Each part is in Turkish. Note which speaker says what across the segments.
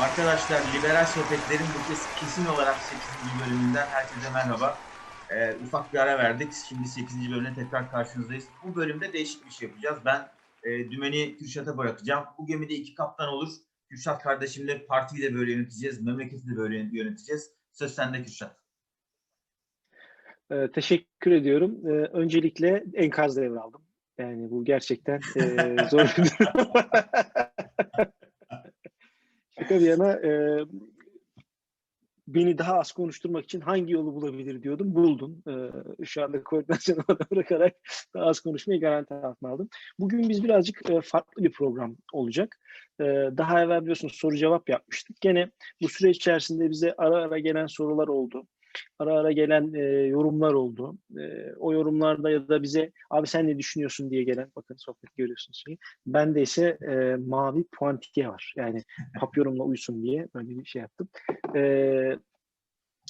Speaker 1: Arkadaşlar Liberal Sohbetler'in bu kez kesin olarak 8. bölümünden herkese merhaba. Ee, ufak bir ara verdik. Şimdi 8. bölümde tekrar karşınızdayız. Bu bölümde değişik bir şey yapacağız. Ben e, dümeni Kürşat'a bırakacağım. Bu gemide iki kaptan olur. Kürşat kardeşimle partiyi de böyle yöneteceğiz. Memleketi de böyle yöneteceğiz. Söz sende Kürşat.
Speaker 2: Ee, teşekkür ediyorum. Ee, öncelikle enkaz devraldım. Yani bu gerçekten e, zor bir durum. Şaka bir yana e, beni daha az konuşturmak için hangi yolu bulabilir diyordum. Buldum. E, şu anda koordinasyonu bırakarak daha az konuşmayı garanti altına aldım. Bugün biz birazcık e, farklı bir program olacak. E, daha evvel biliyorsunuz soru cevap yapmıştık. Gene bu süreç içerisinde bize ara ara gelen sorular oldu ara ara gelen e, yorumlar oldu. E, o yorumlarda ya da bize abi sen ne düşünüyorsun diye gelen bakın sohbet görüyorsunuz şeyi. Bende ise e, mavi puantiye var. Yani papyonumla uysun diye böyle bir şey yaptım. E,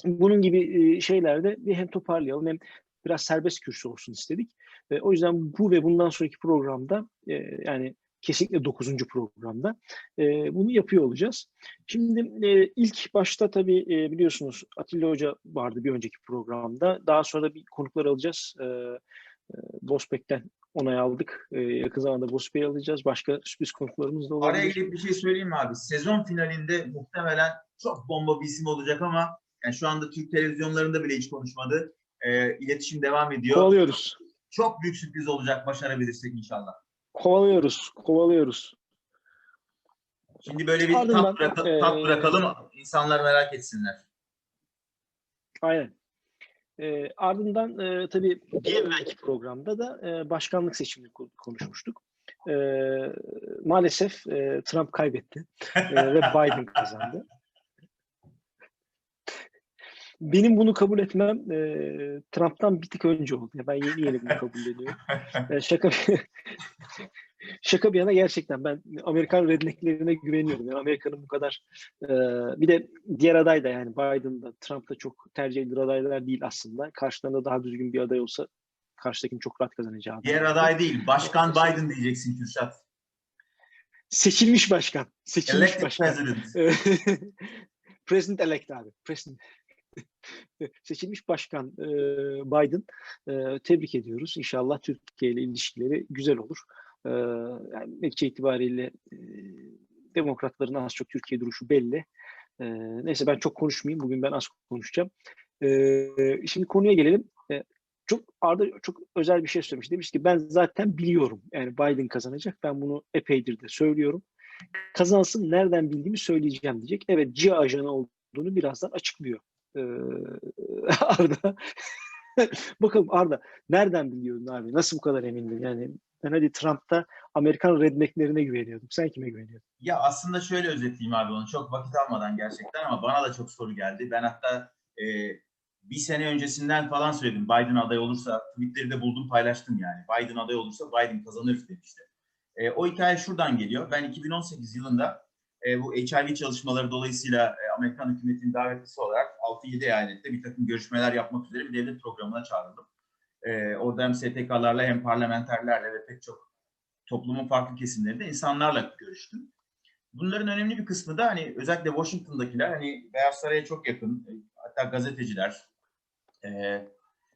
Speaker 2: bunun gibi e, şeylerde bir hem toparlayalım hem biraz serbest kürsü olsun istedik. E, o yüzden bu ve bundan sonraki programda e, yani kesinlikle 9. programda e, bunu yapıyor olacağız. Şimdi e, ilk başta tabii e, biliyorsunuz Atilla Hoca vardı bir önceki programda. Daha sonra da bir konuklar alacağız. E, e, Bospek'ten onay aldık. E, yakın zamanda Bospek'i alacağız. Başka sürpriz konuklarımız da olabilir.
Speaker 1: Araya girip bir şey söyleyeyim mi abi? Sezon finalinde muhtemelen çok bomba bir isim olacak ama yani şu anda Türk televizyonlarında bile hiç konuşmadı. E, iletişim devam ediyor.
Speaker 2: Kovalıyoruz.
Speaker 1: Çok büyük sürpriz olacak başarabilirsek inşallah.
Speaker 2: Kovalıyoruz, kovalıyoruz.
Speaker 1: Şimdi böyle bir
Speaker 2: Ardından,
Speaker 1: tat, bıraka-
Speaker 2: e,
Speaker 1: tat bırakalım, insanlar merak etsinler.
Speaker 2: Aynen. E, ardından e, tabii bir evvelki programda da e, başkanlık seçimini ko- konuşmuştuk. E, maalesef e, Trump kaybetti e, ve Biden kazandı. Benim bunu kabul etmem e, Trump'tan bir tık önce oldu. Ben yeni yeni bunu kabul ediyorum. E, şaka şaka bir yana gerçekten ben Amerikan rednecklerine güveniyorum. Yani Amerika'nın bu kadar e, bir de diğer aday da yani Biden da Trump da çok tercih edilir adaylar değil aslında. Karşılarında daha düzgün bir aday olsa karşıdakinin çok rahat kazanacağı.
Speaker 1: Diğer aday değil, Başkan Biden diyeceksin Kürşat.
Speaker 2: Seçilmiş başkan. Seçilmiş
Speaker 1: Elected
Speaker 2: başkan.
Speaker 1: President.
Speaker 2: President elect abi. President. Seçilmiş başkan Biden. Tebrik ediyoruz. İnşallah Türkiye ile ilişkileri güzel olur. Yani netice itibariyle demokratların az çok Türkiye duruşu belli. Neyse ben çok konuşmayayım. Bugün ben az konuşacağım. Şimdi konuya gelelim. Çok Arda çok özel bir şey söylemiş. Demiş ki ben zaten biliyorum. Yani Biden kazanacak. Ben bunu epeydir de söylüyorum. Kazansın nereden bildiğimi söyleyeceğim diyecek. Evet CIA ajanı olduğunu birazdan açıklıyor. Arda. Bakalım Arda nereden biliyordun abi? Nasıl bu kadar emindin? Yani ben hadi Trump'ta Amerikan rednecklerine güveniyordum. Sen kime güveniyordun?
Speaker 1: Ya aslında şöyle özetleyeyim abi onu çok vakit almadan gerçekten ama bana da çok soru geldi. Ben hatta e, bir sene öncesinden falan söyledim Biden aday olursa tweetleri de buldum paylaştım yani. Biden aday olursa Biden kazanır demiştim. E, o hikaye şuradan geliyor. Ben 2018 yılında e, bu HIV çalışmaları dolayısıyla e, Amerikan hükümetinin davetlisi olarak 6-7 eyalette bir takım görüşmeler yapmak üzere bir devlet programına çağrıldım. E, orada hem STK'larla hem parlamenterlerle ve pek çok toplumun farklı kesimlerinde insanlarla görüştüm. Bunların önemli bir kısmı da hani özellikle Washington'dakiler hani Beyaz Saray'a çok yakın e, hatta gazeteciler, e,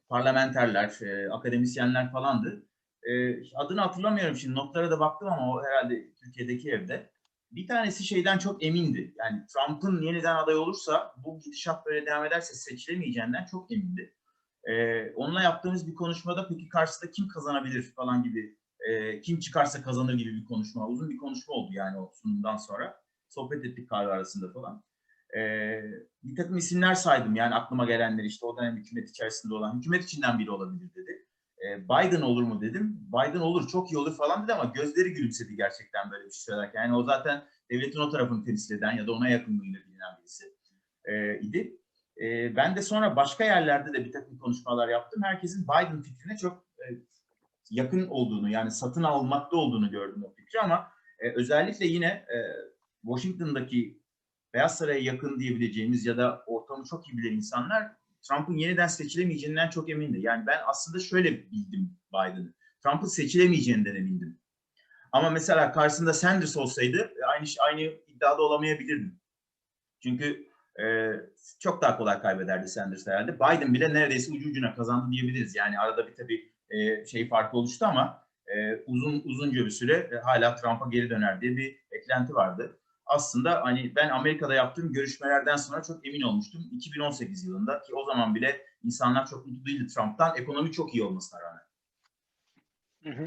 Speaker 1: parlamenterler, e, akademisyenler falandı. E, adını hatırlamıyorum şimdi notlara da baktım ama o herhalde Türkiye'deki evde. Bir tanesi şeyden çok emindi. Yani Trump'ın yeniden aday olursa bu gidişat böyle devam ederse seçilemeyeceğinden çok emindi. E, onunla yaptığımız bir konuşmada peki karşısında kim kazanabilir falan gibi e, kim çıkarsa kazanır gibi bir konuşma. Uzun bir konuşma oldu yani o sunumdan sonra. Sohbet ettik kahve arasında falan. E, bir takım isimler saydım yani aklıma gelenler işte o dönem hükümet içerisinde olan, hükümet içinden biri olabilir dedi. E, Biden olur mu dedim. Biden olur, çok iyi olur falan dedi ama gözleri gülümsedi gerçekten böyle bir şey söylerken. Yani o zaten devletin o tarafını temsil eden ya da ona yakınlığıyla bilinen birisi e, idi. E, ben de sonra başka yerlerde de bir takım konuşmalar yaptım. Herkesin Biden fikrine çok e, yakın olduğunu yani satın almakta olduğunu gördüm o fikri ama e, özellikle yine e, Washington'daki Beyaz Saray'a yakın diyebileceğimiz ya da ortamı çok iyi bilen insanlar Trump'ın yeniden seçilemeyeceğinden çok emindi. Yani ben aslında şöyle bildim Biden'ı. Trump'ın seçilemeyeceğinden emindim. Ama mesela karşısında Sanders olsaydı aynı aynı iddiada olamayabilirdim. Çünkü e, çok daha kolay kaybederdi Sanders herhalde. Biden bile neredeyse ucu ucuna kazandı diyebiliriz. Yani arada bir tabii e, şey farkı oluştu ama e, uzun uzunca bir süre e, hala Trump'a geri döner diye bir eklenti vardı. Aslında hani ben Amerika'da yaptığım görüşmelerden sonra çok emin olmuştum. 2018 yılında ki o zaman bile insanlar çok mutlu değildi Trump'tan. Ekonomi çok iyi olmasına rağmen.
Speaker 2: Hı hı.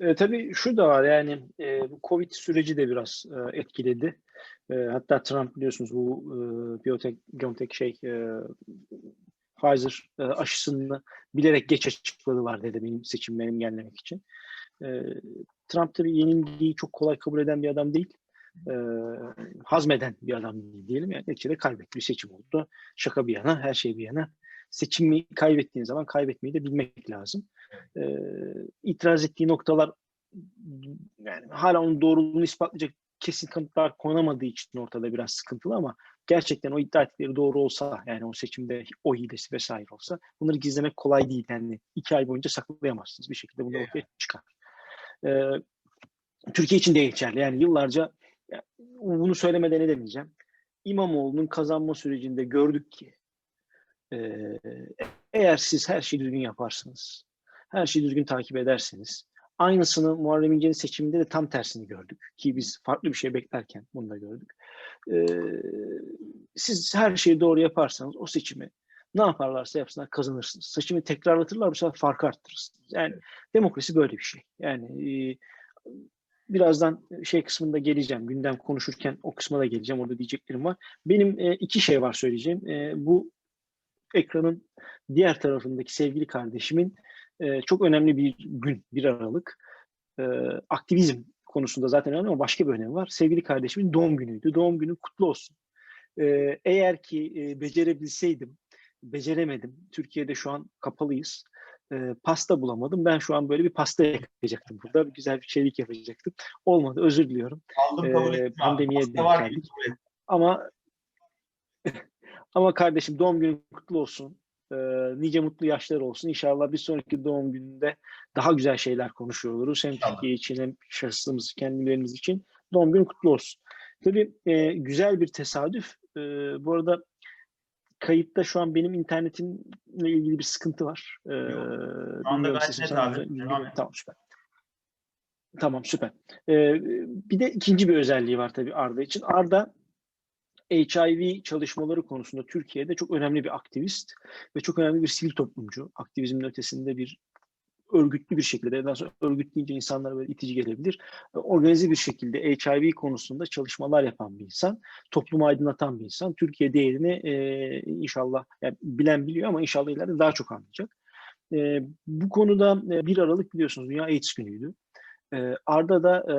Speaker 2: E, tabii şu da var yani e, bu Covid süreci de biraz e, etkiledi. E, hatta Trump biliyorsunuz bu e, biyotek, biyotek şey e, Pfizer e, aşısını bilerek geç açıkladı var dedi benim seçimlerimi engellemek için. E, Trump tabii yenilgiyi çok kolay kabul eden bir adam değil. E, hazmeden bir adam diyelim. Yani neticede kaybetti bir seçim oldu. Şaka bir yana, her şey bir yana. Seçimi kaybettiğin zaman kaybetmeyi de bilmek lazım. E, itiraz ettiği noktalar yani hala onun doğruluğunu ispatlayacak kesin kanıtlar konamadığı için ortada biraz sıkıntılı ama gerçekten o iddia ettikleri doğru olsa yani o seçimde o hilesi vesaire olsa bunları gizlemek kolay değil. Yani iki ay boyunca saklayamazsınız. Bir şekilde bunu ortaya çıkar. Ee, Türkiye için de geçerli. Yani yıllarca yani bunu söylemeden edemeyeceğim. İmamoğlu'nun kazanma sürecinde gördük ki e, eğer siz her şeyi düzgün yaparsınız, her şeyi düzgün takip ederseniz aynısını Muharrem İnce'nin seçiminde de tam tersini gördük. Ki biz farklı bir şey beklerken bunu da gördük. Ee, siz her şeyi doğru yaparsanız o seçimi ne yaparlarsa yapsınlar kazanırsınız. Seçimi tekrarlatırlar bu sefer farkı arttırırsınız. Yani demokrasi böyle bir şey. Yani e, birazdan şey kısmında geleceğim. Gündem konuşurken o kısma da geleceğim. Orada diyeceklerim var. Benim e, iki şey var söyleyeceğim. E, bu ekranın diğer tarafındaki sevgili kardeşimin e, çok önemli bir gün, bir Aralık. E, aktivizm konusunda zaten önemli ama başka bir önemi var. Sevgili kardeşimin doğum günüydü. Doğum günü kutlu olsun. E, eğer ki e, becerebilseydim, beceremedim. Türkiye'de şu an kapalıyız. E, pasta bulamadım. Ben şu an böyle bir pasta yapacaktım burada. Bir güzel bir şeylik yapacaktım. Olmadı. Özür diliyorum.
Speaker 1: Aldım kabul
Speaker 2: E, pandemiye denk geldik. Ama ama kardeşim doğum günün kutlu olsun. Ee, nice mutlu yaşlar olsun. İnşallah bir sonraki doğum gününde daha güzel şeyler konuşuyor oluruz. Hem
Speaker 1: İnşallah.
Speaker 2: Türkiye için hem şahsımız, kendilerimiz için. Doğum günün kutlu olsun. Tabii e, güzel bir tesadüf. E, bu arada kayıtta şu an benim internetimle ilgili bir sıkıntı var. E,
Speaker 1: Şu anda gayet net abi. Devam et.
Speaker 2: Tamam süper. Tamam süper. E, bir de ikinci bir özelliği var tabii Arda için. Arda HIV çalışmaları konusunda Türkiye'de çok önemli bir aktivist ve çok önemli bir sivil toplumcu. Aktivizmin ötesinde bir örgütlü bir şekilde, daha sonra örgüt deyince insanlara böyle itici gelebilir. Organize bir şekilde HIV konusunda çalışmalar yapan bir insan, toplumu aydınlatan bir insan. Türkiye değerini e, inşallah, yani bilen biliyor ama inşallah ileride daha çok anlayacak. E, bu konuda e, 1 Aralık biliyorsunuz Dünya AIDS günüydü. E, Arda da e,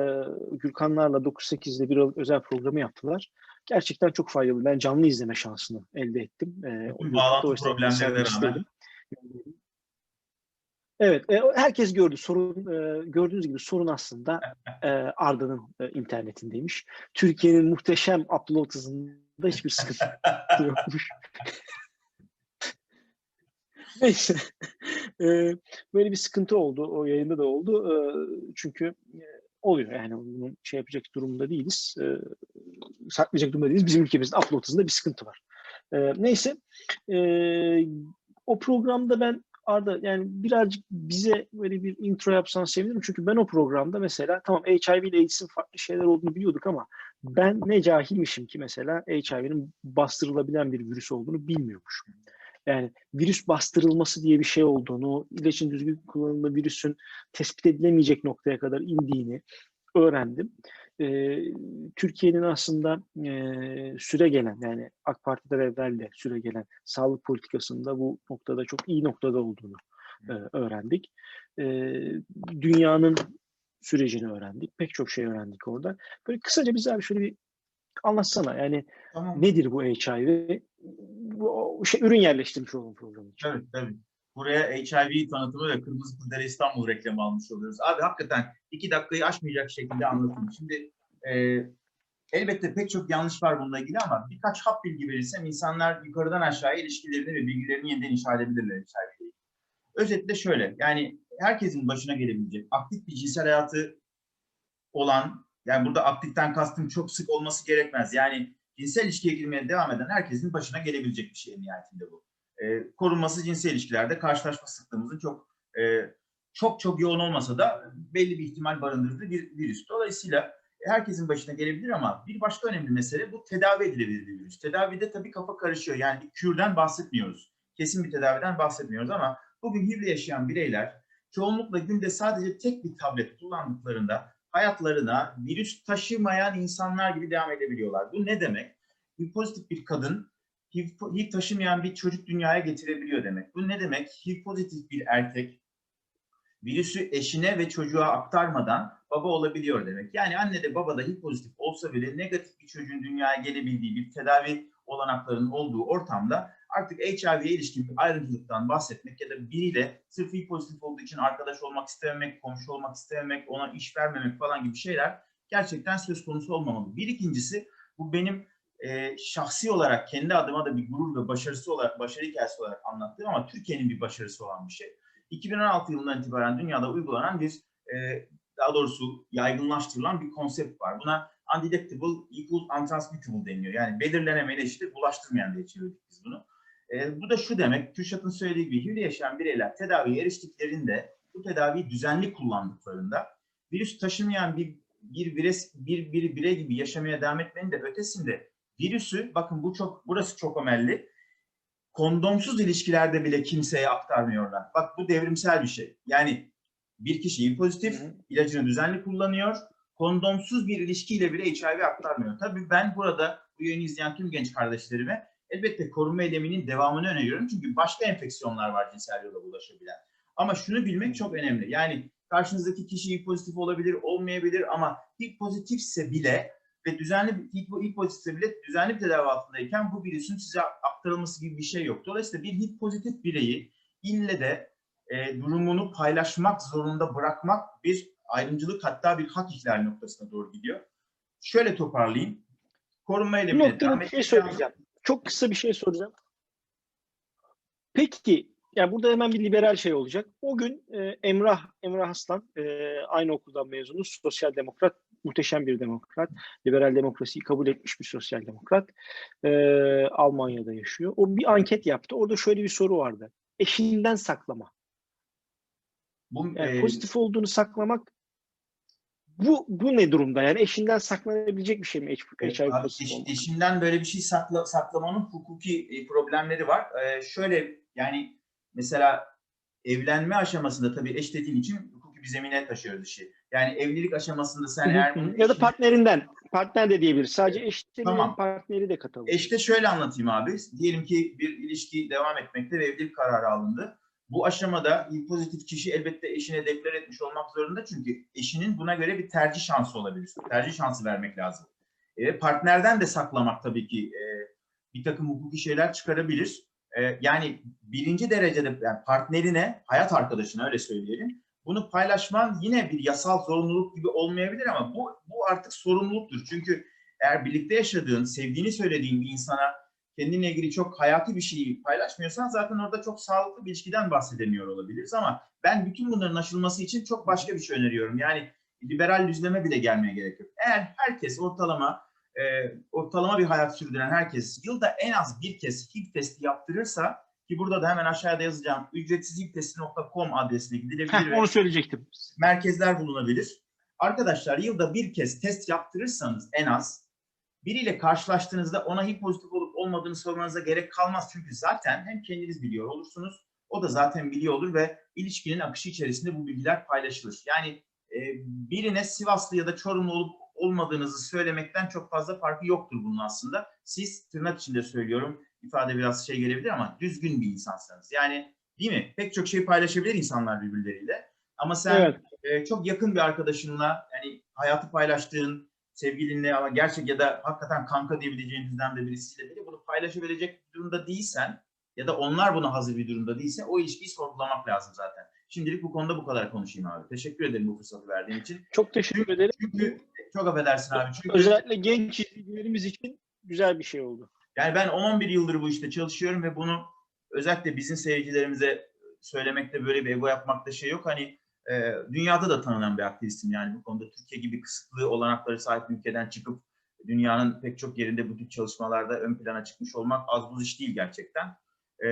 Speaker 2: Gürkanlarla 9-8'de bir Aralık özel programı yaptılar gerçekten çok faydalı. Ben canlı izleme şansını elde ettim. O
Speaker 1: bağlantı problemlerine rağmen.
Speaker 2: Evet, e, herkes gördü. Sorun e, gördüğünüz gibi sorun aslında e, Arda'nın e, internetindeymiş. Türkiye'nin muhteşem upload hızında hiçbir sıkıntı yokmuş. Neyse. E, böyle bir sıkıntı oldu. O yayında da oldu. E, çünkü e, oluyor yani bunun şey yapacak durumda değiliz. E, saklayacak durumda değiliz. Bizim ülkemizde upload hızında bir sıkıntı var. E, neyse. E, o programda ben Arda yani birazcık bize böyle bir intro yapsan sevinirim. Çünkü ben o programda mesela tamam HIV ile AIDS'in farklı şeyler olduğunu biliyorduk ama ben ne cahilmişim ki mesela HIV'nin bastırılabilen bir virüs olduğunu bilmiyormuşum. Yani virüs bastırılması diye bir şey olduğunu, ilacın düzgün kullanımında virüsün tespit edilemeyecek noktaya kadar indiğini öğrendim. Ee, Türkiye'nin aslında e, süre gelen yani AK Parti'den evvel de süre gelen sağlık politikasında bu noktada çok iyi noktada olduğunu e, öğrendik. E, dünyanın sürecini öğrendik. Pek çok şey öğrendik orada. Böyle kısaca bize abi şöyle bir anlatsana. Yani
Speaker 1: Tamam.
Speaker 2: nedir bu HIV? Bu şey, ürün yerleştirmiş olduğum program için.
Speaker 1: Tabii tabii. Buraya HIV tanıtımı ve Kırmızı Kurdele İstanbul reklamı almış oluyoruz. Abi hakikaten iki dakikayı aşmayacak şekilde anlatayım. Şimdi e, elbette pek çok yanlış var bununla ilgili ama birkaç hap bilgi verirsem insanlar yukarıdan aşağıya ilişkilerini ve bilgilerini yeniden inşa edebilirler HIV ile. Özetle şöyle, yani herkesin başına gelebilecek aktif bir cinsel hayatı olan, yani burada aktiften kastım çok sık olması gerekmez. Yani cinsel ilişkiye girmeye devam eden herkesin başına gelebilecek bir şey nihayetinde bu. E, korunması cinsel ilişkilerde karşılaşma sıklığımızın çok e, çok çok yoğun olmasa da belli bir ihtimal barındırdığı bir virüs. Dolayısıyla herkesin başına gelebilir ama bir başka önemli mesele bu tedavi edilebilir bir virüs. Tedavide tabii kafa karışıyor. Yani bir kürden bahsetmiyoruz. Kesin bir tedaviden bahsetmiyoruz ama bugün HIV'le yaşayan bireyler çoğunlukla günde sadece tek bir tablet kullandıklarında hayatlarına virüs taşımayan insanlar gibi devam edebiliyorlar. Bu ne demek? HIV pozitif bir kadın HIV, HIV taşımayan bir çocuk dünyaya getirebiliyor demek. Bu ne demek? HIV pozitif bir erkek virüsü eşine ve çocuğa aktarmadan baba olabiliyor demek. Yani anne de baba da HIV pozitif olsa bile negatif bir çocuğun dünyaya gelebildiği bir tedavi olanaklarının olduğu ortamda artık HIV'ye ilişkin bir ayrıntılıktan bahsetmek ya da biriyle sırf HIV pozitif olduğu için arkadaş olmak istememek, komşu olmak istememek, ona iş vermemek falan gibi şeyler gerçekten söz konusu olmamalı. Bir ikincisi bu benim e, şahsi olarak kendi adıma da bir gurur ve başarısı olarak, başarı hikayesi olarak anlattığım ama Türkiye'nin bir başarısı olan bir şey. 2016 yılından itibaren dünyada uygulanan bir e, daha doğrusu yaygınlaştırılan bir konsept var. Buna undetectable equals untransmittable deniyor. Yani belirlenemeli eşittir bulaştırmayan diye çevirdik biz bunu. E, bu da şu demek, Kürşat'ın söylediği gibi HIV'de yaşayan bireyler tedaviye eriştiklerinde bu tedaviyi düzenli kullandıklarında virüs taşımayan bir bir birey, bir, bir birey gibi yaşamaya devam etmenin de ötesinde virüsü, bakın bu çok burası çok önemli, kondomsuz ilişkilerde bile kimseye aktarmıyorlar. Bak bu devrimsel bir şey. Yani bir kişi HIV pozitif, hı hı. ilacını düzenli kullanıyor, kondomsuz bir ilişkiyle bile HIV aktarmıyor. Tabii ben burada bu yayını izleyen tüm genç kardeşlerime elbette korunma eyleminin devamını öneriyorum. Çünkü başka enfeksiyonlar var cinsel yolla bulaşabilen. Ama şunu bilmek çok önemli. Yani karşınızdaki kişi HIV pozitif olabilir, olmayabilir ama HIV pozitifse bile ve düzenli HIV, HIV pozitifse bile düzenli bir tedavi altındayken bu virüsün size aktarılması gibi bir şey yok. Dolayısıyla bir HIV pozitif bireyi ille de e, durumunu paylaşmak zorunda bırakmak bir ayrımcılık hatta bir hak ihlali noktasına doğru gidiyor. Şöyle toparlayayım. Korunma eylemine
Speaker 2: noktada bir şey söyleyeceğim. Çok kısa bir şey soracağım. Peki yani burada hemen bir liberal şey olacak. O gün e, Emrah Emrah Aslan e, aynı okuldan mezunuz. Sosyal demokrat, muhteşem bir demokrat. Liberal demokrasiyi kabul etmiş bir sosyal demokrat. E, Almanya'da yaşıyor. O bir anket yaptı. Orada şöyle bir soru vardı. Eşinden saklama. Bu, yani e, pozitif olduğunu saklamak bu bu ne durumda? Yani eşinden saklanabilecek bir şey mi HIV pozitif
Speaker 1: eş, Eşinden böyle bir şey sakla, saklamanın hukuki problemleri var. Ee, şöyle yani mesela evlenme aşamasında tabii eş dediğin için hukuki bir zemine taşıyoruz işi. Yani evlilik aşamasında sen eğer
Speaker 2: bunu ya da partnerinden partner de diyebilir. Sadece eş tamam. partneri de katılır.
Speaker 1: Eşte şöyle anlatayım abi. Diyelim ki bir ilişki devam etmekte ve evlilik kararı alındı. Bu aşamada pozitif kişi elbette eşine deklar etmiş olmak zorunda çünkü eşinin buna göre bir tercih şansı olabilir. Tercih şansı vermek lazım. E, partnerden de saklamak tabii ki e, bir takım hukuki şeyler çıkarabilir. E, yani birinci derecede yani partnerine, hayat arkadaşına öyle söyleyelim. Bunu paylaşman yine bir yasal zorunluluk gibi olmayabilir ama bu, bu artık sorumluluktur. Çünkü eğer birlikte yaşadığın, sevdiğini söylediğin bir insana kendinle ilgili çok hayati bir şeyi paylaşmıyorsan zaten orada çok sağlıklı bir ilişkiden bahsedemiyor olabiliriz ama ben bütün bunların aşılması için çok başka bir şey öneriyorum. Yani liberal düzleme bile gelmeye gerek yok. Eğer herkes ortalama e, ortalama bir hayat sürdüren herkes yılda en az bir kez HIV testi yaptırırsa ki burada da hemen aşağıda yazacağım ücretsizhivtesti.com adresine gidilebilir.
Speaker 2: Heh, onu söyleyecektim.
Speaker 1: Merkezler bulunabilir. Arkadaşlar yılda bir kez test yaptırırsanız en az biriyle karşılaştığınızda ona HIV pozitif olup olmadığını sormanıza gerek kalmaz. Çünkü zaten hem kendiniz biliyor olursunuz, o da zaten biliyor olur ve ilişkinin akışı içerisinde bu bilgiler paylaşılır. Yani e, birine Sivaslı ya da Çorumlu olup olmadığınızı söylemekten çok fazla farkı yoktur bunun aslında. Siz tırnak içinde söylüyorum, ifade biraz şey gelebilir ama düzgün bir insansınız. Yani değil mi? Pek çok şey paylaşabilir insanlar birbirleriyle. Ama sen evet. e, çok yakın bir arkadaşınla yani hayatı paylaştığın, sevgilinle ama gerçek ya da hakikaten kanka diyebileceğin düzlemde birisiyle bile bunu paylaşabilecek durumda değilsen ya da onlar buna hazır bir durumda değilse o ilişkiyi sorgulamak lazım zaten. Şimdilik bu konuda bu kadar konuşayım abi. Teşekkür ederim bu fırsatı verdiğin için.
Speaker 2: Çok teşekkür çünkü, ederim.
Speaker 1: Çünkü çok affedersin abi. Çünkü,
Speaker 2: Özellikle genç izleyicilerimiz için güzel bir şey oldu.
Speaker 1: Yani ben 11 yıldır bu işte çalışıyorum ve bunu özellikle bizim seyircilerimize söylemekte böyle bir ego yapmakta şey yok. Hani e, dünyada da tanınan bir aktivistim yani bu konuda Türkiye gibi kısıtlı olanakları sahip bir ülkeden çıkıp dünyanın pek çok yerinde bu tip çalışmalarda ön plana çıkmış olmak az buz iş değil gerçekten. Ee,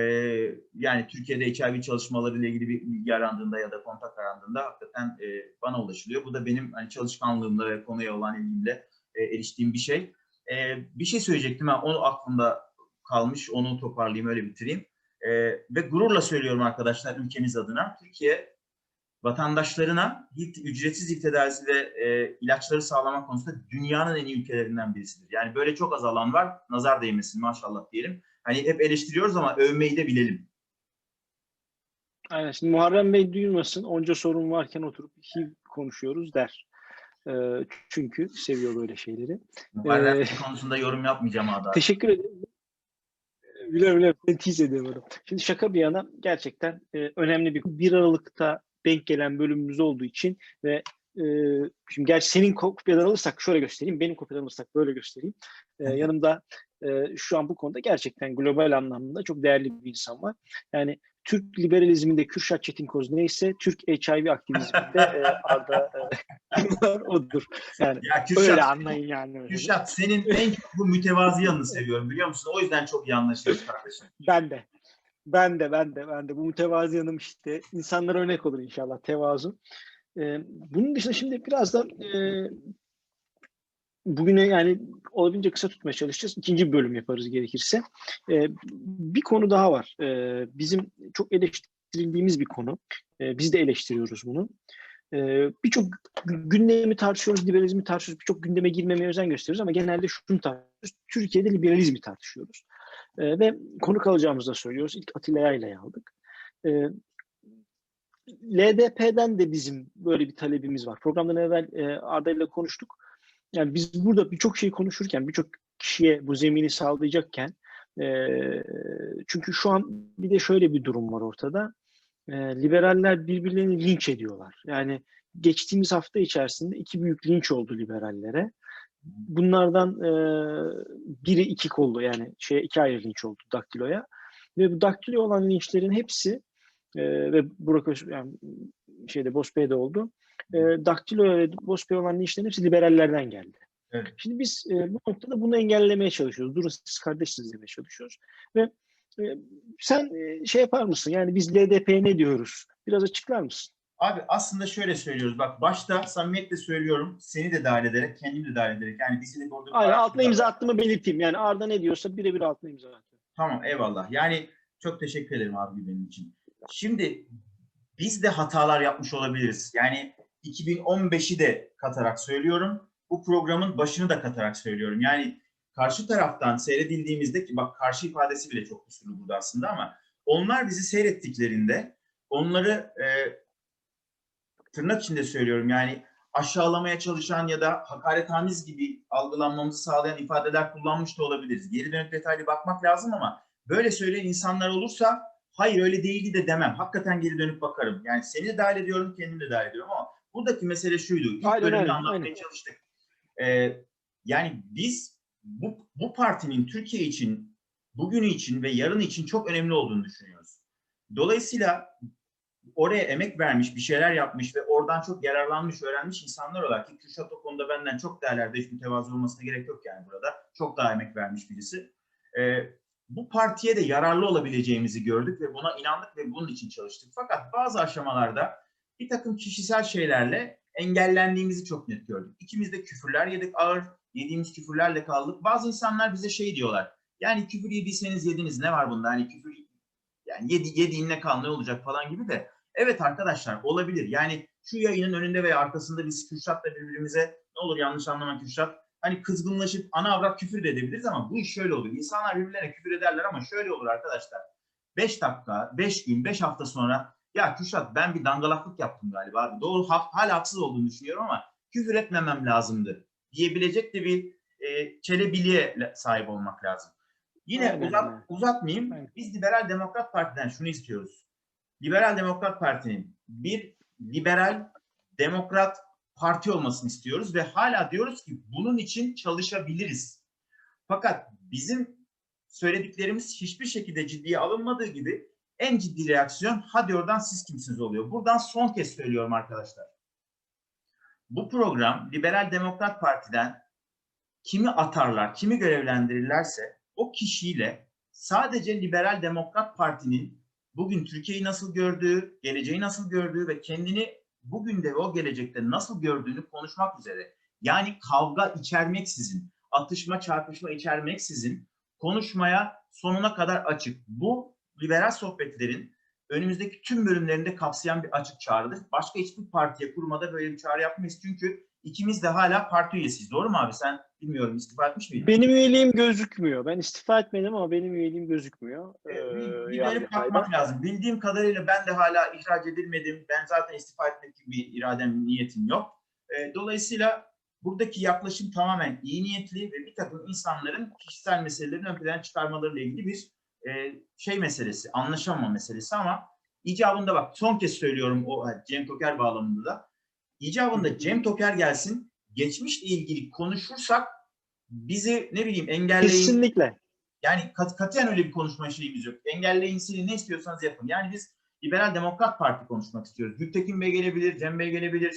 Speaker 1: yani Türkiye'de HIV çalışmaları ile ilgili bir bilgi arandığında ya da kontak arandığında hakikaten e, bana ulaşılıyor. Bu da benim hani çalışkanlığımla ve konuya olan ilgimle e, eriştiğim bir şey. E, bir şey söyleyecektim ben onu aklımda kalmış onu toparlayayım öyle bitireyim. E, ve gururla söylüyorum arkadaşlar ülkemiz adına Türkiye vatandaşlarına ücretsiz ilk tedavisi ve e, ilaçları sağlamak konusunda dünyanın en iyi ülkelerinden birisidir. Yani böyle çok az alan var. Nazar değmesin maşallah diyelim. Hani hep eleştiriyoruz ama övmeyi de bilelim.
Speaker 2: Aynen. Şimdi Muharrem Bey duymasın. Onca sorun varken oturup HIV konuşuyoruz der. E, çünkü seviyor böyle şeyleri. Ee,
Speaker 1: konusunda yorum yapmayacağım Ada.
Speaker 2: Teşekkür ederim. Bile bile ben tease ediyorum. Şimdi şaka bir yana gerçekten e, önemli bir 1 Aralık'ta denk gelen bölümümüz olduğu için ve e, şimdi gerçi senin kopyadan alırsak şöyle göstereyim, benim kopyadan alırsak böyle göstereyim. E, yanımda e, şu an bu konuda gerçekten global anlamda çok değerli bir insan var. Yani Türk liberalizminde Kürşat Çetinkoz neyse Türk HIV aktivizminde e, Arda e, odur. Yani
Speaker 1: Ya
Speaker 2: öyle
Speaker 1: Kürşat,
Speaker 2: anlayın yani. öyle.
Speaker 1: Kürşat senin en çok bu mütevazi yanını seviyorum biliyor musun? O yüzden çok iyi anlaşıyoruz kardeşim.
Speaker 2: Ben de. Ben de, ben de, ben de. Bu mütevazi yanım işte. insanlara örnek olur inşallah tevazu. Ee, bunun dışında şimdi biraz da e, bugüne yani olabildiğince kısa tutmaya çalışacağız. İkinci bir bölüm yaparız gerekirse. Ee, bir konu daha var. Ee, bizim çok eleştirildiğimiz bir konu. Ee, biz de eleştiriyoruz bunu. Ee, birçok gü- gündemi tartışıyoruz, liberalizmi tartışıyoruz. Birçok gündeme girmemeye özen gösteriyoruz ama genelde şunu tartışıyoruz. Türkiye'de liberalizmi tartışıyoruz. Ee, ve konuk alacağımızı da söylüyoruz. İlk Atilla Yayla'yı aldık. Ee, LDP'den de bizim böyle bir talebimiz var. Programdan evvel e, Arda ile konuştuk. Yani biz burada birçok şeyi konuşurken, birçok kişiye bu zemini sağlayacakken e, çünkü şu an bir de şöyle bir durum var ortada. E, liberaller birbirlerini linç ediyorlar. Yani geçtiğimiz hafta içerisinde iki büyük linç oldu liberallere. Bunlardan e, biri iki kollu yani şey iki ayrı linç oldu Daktilo'ya. Ve bu Daktilo olan linçlerin hepsi e, ve Burak Öz, yani şeyde Bosbey'de oldu. E, Daktilo ve Bosbey olan linçlerin hepsi liberallerden geldi.
Speaker 1: Evet.
Speaker 2: Şimdi biz e, bu noktada bunu engellemeye çalışıyoruz. Durun siz kardeşsiniz demeye çalışıyoruz. Ve e, sen e, şey yapar mısın? Yani biz LDP'ye ne diyoruz? Biraz açıklar mısın?
Speaker 1: Abi aslında şöyle söylüyoruz. Bak başta samimiyetle söylüyorum. Seni de dahil ederek, kendimi de dahil ederek. Yani bizi de bir
Speaker 2: Aynen altına imza attığımı belirteyim. Yani Arda ne diyorsa birebir altına imza atıyorum.
Speaker 1: Tamam eyvallah. Yani çok teşekkür ederim abi benim için. Şimdi biz de hatalar yapmış olabiliriz. Yani 2015'i de katarak söylüyorum. Bu programın başını da katarak söylüyorum. Yani karşı taraftan seyredildiğimizde ki bak karşı ifadesi bile çok kusurlu burada aslında ama onlar bizi seyrettiklerinde onları e, tırnak içinde söylüyorum yani aşağılamaya çalışan ya da hakaretamiz gibi algılanmamızı sağlayan ifadeler kullanmış da olabiliriz. Geri dönüp detaylı bakmak lazım ama böyle söyleyen insanlar olursa hayır öyle değildi de demem. Hakikaten geri dönüp bakarım. Yani seni de dahil ediyorum, kendimi de dahil ediyorum ama buradaki mesele şuydu. İlk
Speaker 2: Aynen
Speaker 1: bölümde
Speaker 2: öyle,
Speaker 1: anlatmaya
Speaker 2: aynen.
Speaker 1: çalıştık. Ee, yani biz bu, bu partinin Türkiye için, bugünü için ve yarını için çok önemli olduğunu düşünüyoruz. Dolayısıyla oraya emek vermiş, bir şeyler yapmış ve oradan çok yararlanmış, öğrenmiş insanlar olarak ki Kürşat o konuda benden çok değerlerde hiç mütevazı olmasına gerek yok yani burada. Çok daha emek vermiş birisi. Ee, bu partiye de yararlı olabileceğimizi gördük ve buna inandık ve bunun için çalıştık. Fakat bazı aşamalarda bir takım kişisel şeylerle engellendiğimizi çok net gördük. İkimiz de küfürler yedik ağır, yediğimiz küfürlerle kaldık. Bazı insanlar bize şey diyorlar, yani küfür yediyseniz yediniz ne var bunda? Hani küfür yani yedi, yediğinle kal ne olacak falan gibi de. Evet arkadaşlar olabilir. Yani şu yayının önünde veya arkasında biz Kürşat'la birbirimize ne olur yanlış anlama Kürşat. Hani kızgınlaşıp ana avrat küfür de edebiliriz ama bu iş şöyle olur. İnsanlar birbirlerine küfür ederler ama şöyle olur arkadaşlar. 5 dakika, 5 gün, 5 hafta sonra ya Kürşat ben bir dangalaklık yaptım galiba abi. Doğru ha, hala haksız olduğunu düşünüyorum ama küfür etmemem lazımdı diyebilecek de bir e, çelebiliğe sahip olmak lazım. Yine
Speaker 2: Aynen,
Speaker 1: uzat, uzatmayayım.
Speaker 2: Aynen.
Speaker 1: Biz Liberal Demokrat Parti'den şunu istiyoruz. Liberal Demokrat Parti'nin bir liberal demokrat parti olmasını istiyoruz ve hala diyoruz ki bunun için çalışabiliriz. Fakat bizim söylediklerimiz hiçbir şekilde ciddiye alınmadığı gibi en ciddi reaksiyon hadi oradan siz kimsiniz oluyor. Buradan son kez söylüyorum arkadaşlar. Bu program Liberal Demokrat Parti'den kimi atarlar, kimi görevlendirirlerse o kişiyle sadece Liberal Demokrat Parti'nin bugün Türkiye'yi nasıl gördüğü, geleceği nasıl gördüğü ve kendini bugün de ve o gelecekte nasıl gördüğünü konuşmak üzere. Yani kavga içermeksizin, atışma çarpışma içermeksizin konuşmaya sonuna kadar açık. Bu liberal sohbetlerin önümüzdeki tüm bölümlerinde kapsayan bir açık çağrıdır. Başka hiçbir partiye kurmada böyle bir çağrı yapmayız. Çünkü ikimiz de hala parti üyesiyiz. Doğru mu abi? Sen bilmiyorum istifa etmiş miydin?
Speaker 2: Benim üyeliğim gözükmüyor. Ben istifa etmedim ama benim üyeliğim gözükmüyor.
Speaker 1: Ee,
Speaker 2: Ee,
Speaker 1: bir, dönüp bakmak lazım. Bildiğim kadarıyla ben de hala ihraç edilmedim. Ben zaten istifa etmek gibi bir iradem, niyetim yok. Ee, dolayısıyla buradaki yaklaşım tamamen iyi niyetli ve bir takım insanların kişisel meselelerini ön plana çıkarmalarıyla ilgili bir e, şey meselesi, anlaşamama meselesi ama icabında bak son kez söylüyorum o Cem Toker bağlamında da. İcabında Cem Toker gelsin, geçmişle ilgili konuşursak bizi ne bileyim engelleyin.
Speaker 2: Kesinlikle.
Speaker 1: Yani kat, katiyen öyle bir konuşma şeyimiz yok. Engelleyin, silin, ne istiyorsanız yapın. Yani biz Liberal Demokrat Parti konuşmak istiyoruz. Gültekin Bey gelebilir, Cem Bey gelebilir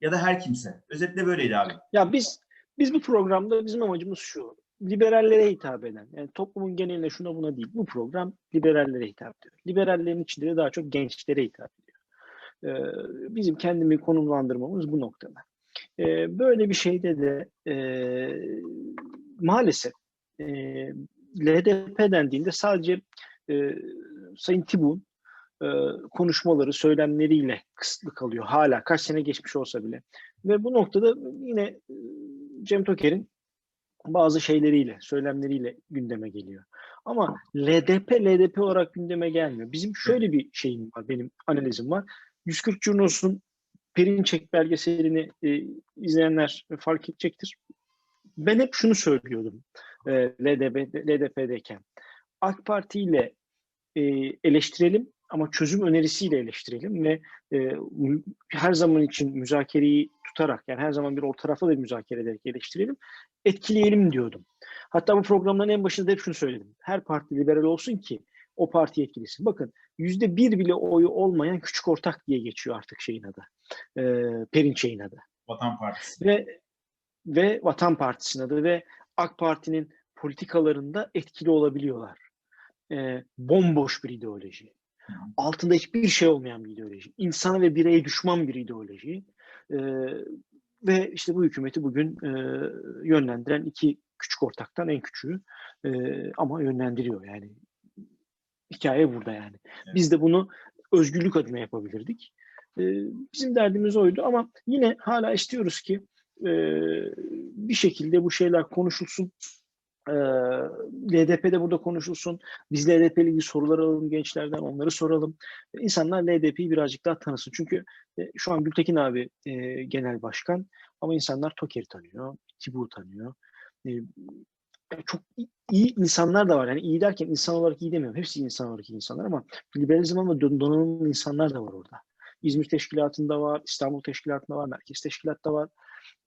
Speaker 1: ya da her kimse. Özetle böyleydi abi.
Speaker 2: Ya biz biz bu programda bizim amacımız şu. Liberallere hitap eden, yani toplumun geneline şuna buna değil. Bu program liberallere hitap ediyor. Liberallerin içinde de daha çok gençlere hitap ediyor. Ee, bizim kendimi konumlandırmamız bu noktada. Ee, böyle bir şeyde de e, maalesef e, LDP dendiğinde sadece e, Sayın Tibun e, konuşmaları, söylemleriyle kısıtlı kalıyor. Hala kaç sene geçmiş olsa bile. Ve bu noktada yine e, Cem Toker'in bazı şeyleriyle, söylemleriyle gündeme geliyor. Ama LDP, LDP olarak gündeme gelmiyor. Bizim şöyle bir şeyim var, benim analizim var. 140 Curnos'un Perinçek belgeselini e, izleyenler fark edecektir. Ben hep şunu söylüyordum e, LDP, LDP'deyken. AK Parti ile e, eleştirelim ama çözüm önerisiyle eleştirelim ve e, her zaman için müzakereyi tutarak yani her zaman bir orta tarafla da müzakere ederek eleştirelim, etkileyelim diyordum. Hatta bu programların en başında hep şunu söyledim. Her parti liberal olsun ki o parti etkilesin. Bakın yüzde bir bile oyu olmayan küçük ortak diye geçiyor artık şeyin adı. E, Perinçek'in adı.
Speaker 1: Vatan Partisi.
Speaker 2: Ve ve Vatan Partisi'nin adı ve AK Parti'nin politikalarında etkili olabiliyorlar. E, bomboş bir ideoloji. Altında hiçbir şey olmayan bir ideoloji. İnsana ve bireye düşman bir ideoloji. E, ve işte bu hükümeti bugün e, yönlendiren iki küçük ortaktan en küçüğü e, ama yönlendiriyor yani. Hikaye burada yani.
Speaker 1: Evet.
Speaker 2: Biz de bunu özgürlük adına yapabilirdik. E, bizim derdimiz oydu ama yine hala istiyoruz ki e, bir şekilde bu şeyler konuşulsun. LDP'de burada konuşulsun. Biz LDP ilgili sorular alalım gençlerden, onları soralım. İnsanlar LDP'yi birazcık daha tanısın. Çünkü e, şu an Gültekin abi e, genel başkan ama insanlar Toker'i tanıyor, Tibu tanıyor. E, çok iyi insanlar da var. Yani iyi derken insan olarak iyi demiyorum. Hepsi insan olarak iyi insanlar ama liberalizm ama don- donanımlı insanlar da var orada. İzmir Teşkilatı'nda var, İstanbul Teşkilatı'nda var, Merkez Teşkilat'ta var.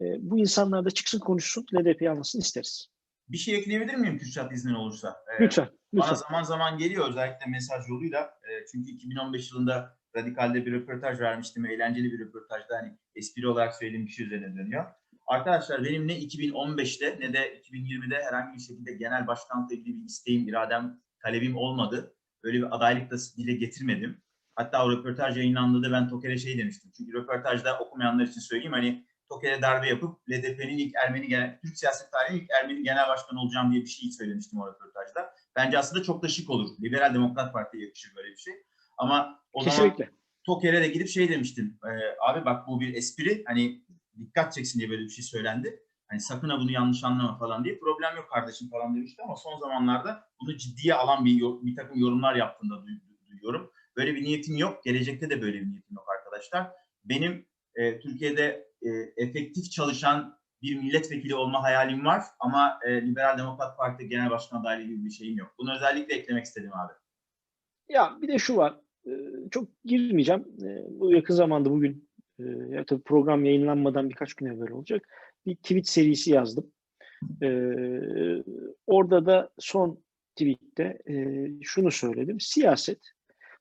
Speaker 2: Bu insanlar da çıksın konuşsun, LDP'yi anlasın isteriz.
Speaker 1: Bir şey ekleyebilir miyim Kürşat iznin olursa? Ee,
Speaker 2: Lütfen,
Speaker 1: Bana
Speaker 2: lütfen.
Speaker 1: zaman zaman geliyor özellikle mesaj yoluyla. E, çünkü 2015 yılında Radikal'de bir röportaj vermiştim. Eğlenceli bir röportajda hani espri olarak söylediğim bir şey üzerine dönüyor. Arkadaşlar benim ne 2015'te ne de 2020'de herhangi bir şekilde genel başkanlıkla ilgili bir isteğim, iradem, talebim olmadı. Böyle bir adaylık da dile getirmedim. Hatta o röportaj yayınlandığında ben Toker'e şey demiştim. Çünkü röportajda okumayanlar için söyleyeyim hani Toker'e darbe yapıp LDP'nin ilk Ermeni genel, Türk siyaset tarihinin ilk Ermeni genel başkanı olacağım diye bir şey söylemiştim o röportajda. Bence aslında çok da şık olur. Liberal Demokrat Parti'ye yakışır böyle bir şey. Ama o zaman
Speaker 2: Kesinlikle.
Speaker 1: Toker'e de gidip şey demiştim. "Ee, abi bak bu bir espri. Hani dikkat çeksin diye böyle bir şey söylendi. Hani sakın ha bunu yanlış anlama falan diye. Problem yok kardeşim falan demişti ama son zamanlarda bunu ciddiye alan bir, bir takım yorumlar yaptığında duy- duyuyorum. Böyle bir niyetim yok. Gelecekte de böyle bir niyetim yok arkadaşlar. Benim e, Türkiye'de e, efektif çalışan bir milletvekili olma hayalim var ama e, Liberal Demokrat Parti Genel Başkan adaylığı gibi bir şeyim yok. Bunu özellikle eklemek istedim abi.
Speaker 2: Ya bir de şu var. e, Çok girmeyeceğim. E, Bu yakın zamanda bugün e, ya tabii program yayınlanmadan birkaç gün evvel olacak. Bir tweet serisi yazdım. E, Orada da son tweette e, şunu söyledim. Siyaset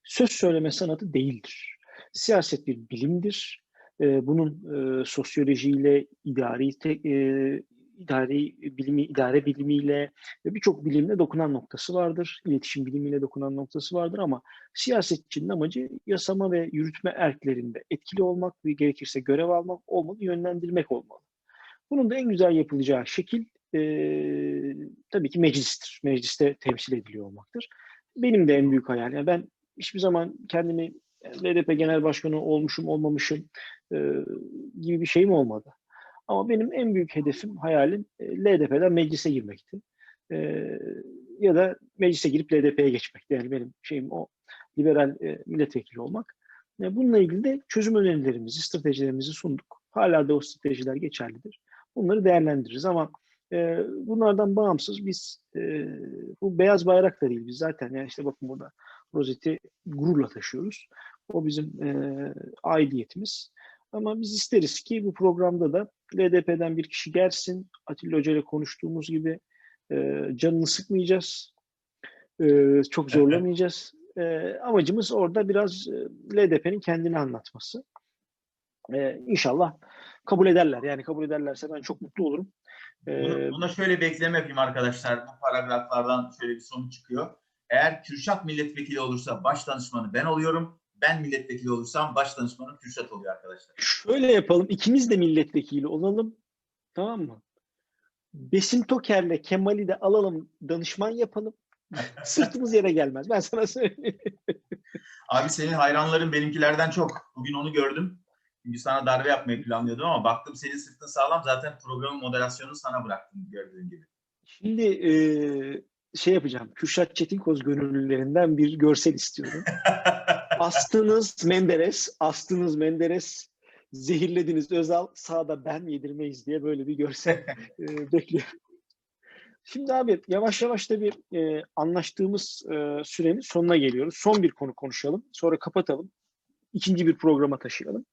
Speaker 2: söz söyleme sanatı değildir. Siyaset bir bilimdir. E, Bunun e, sosyolojiyle, idari te- e, idari bilimi, idare bilimiyle ve birçok bilimle dokunan noktası vardır. İletişim bilimiyle dokunan noktası vardır ama siyasetçinin amacı yasama ve yürütme erklerinde etkili olmak ve gerekirse görev almak olmalı, yönlendirmek olmalı. Bunun da en güzel yapılacağı şekil e, tabii ki meclistir. Mecliste temsil ediliyor olmaktır. Benim de en büyük hayalim. Yani ben hiçbir zaman kendimi LDP Genel Başkanı olmuşum, olmamışım e, gibi bir şeyim olmadı. Ama benim en büyük hedefim, hayalim e, LDP'den meclise girmekti. E, ya da meclise girip LDP'ye geçmekti. Yani benim şeyim o liberal e, milletvekili olmak. E, bununla ilgili de çözüm önerilerimizi, stratejilerimizi sunduk. Hala da o stratejiler geçerlidir. Bunları değerlendiririz ama e, bunlardan bağımsız biz e, bu beyaz bayrak da değil biz zaten yani işte bakın burada rozeti gururla taşıyoruz. O bizim e, aidiyetimiz. Ama biz isteriz ki bu programda da LDP'den bir kişi gelsin. Atilla Hoca ile konuştuğumuz gibi e, canını sıkmayacağız. E, çok zorlamayacağız. E, amacımız orada biraz LDP'nin kendini anlatması. E, inşallah kabul ederler. Yani kabul ederlerse ben çok mutlu olurum. E,
Speaker 1: Bunu, buna şöyle bir ekleme yapayım arkadaşlar. Bu paragraflardan şöyle bir sonuç çıkıyor. Eğer Kürşat milletvekili olursa baş danışmanı ben oluyorum. Ben milletvekili olursam baş danışmanı Kürşat oluyor arkadaşlar.
Speaker 2: Şöyle yapalım. İkimiz de milletvekili olalım. Tamam mı? Besim Toker'le Kemal'i de alalım danışman yapalım. Sırtımız yere gelmez. Ben sana söyleyeyim.
Speaker 1: Abi senin hayranların benimkilerden çok. Bugün onu gördüm. Çünkü sana darbe yapmayı planlıyordum ama baktım senin sırtın sağlam. Zaten programın moderasyonunu sana bıraktım gördüğün gibi.
Speaker 2: Şimdi e, şey yapacağım. Kürşat Çetinkoz gönüllülerinden bir görsel istiyorum. Astınız Menderes, astınız Menderes, zehirlediniz Özal, sağda ben yedirmeyiz diye böyle bir görsel e, bekliyorum. Şimdi abi yavaş yavaş da bir e, anlaştığımız e, sürenin sonuna geliyoruz. Son bir konu konuşalım. Sonra kapatalım. İkinci bir programa taşıyalım.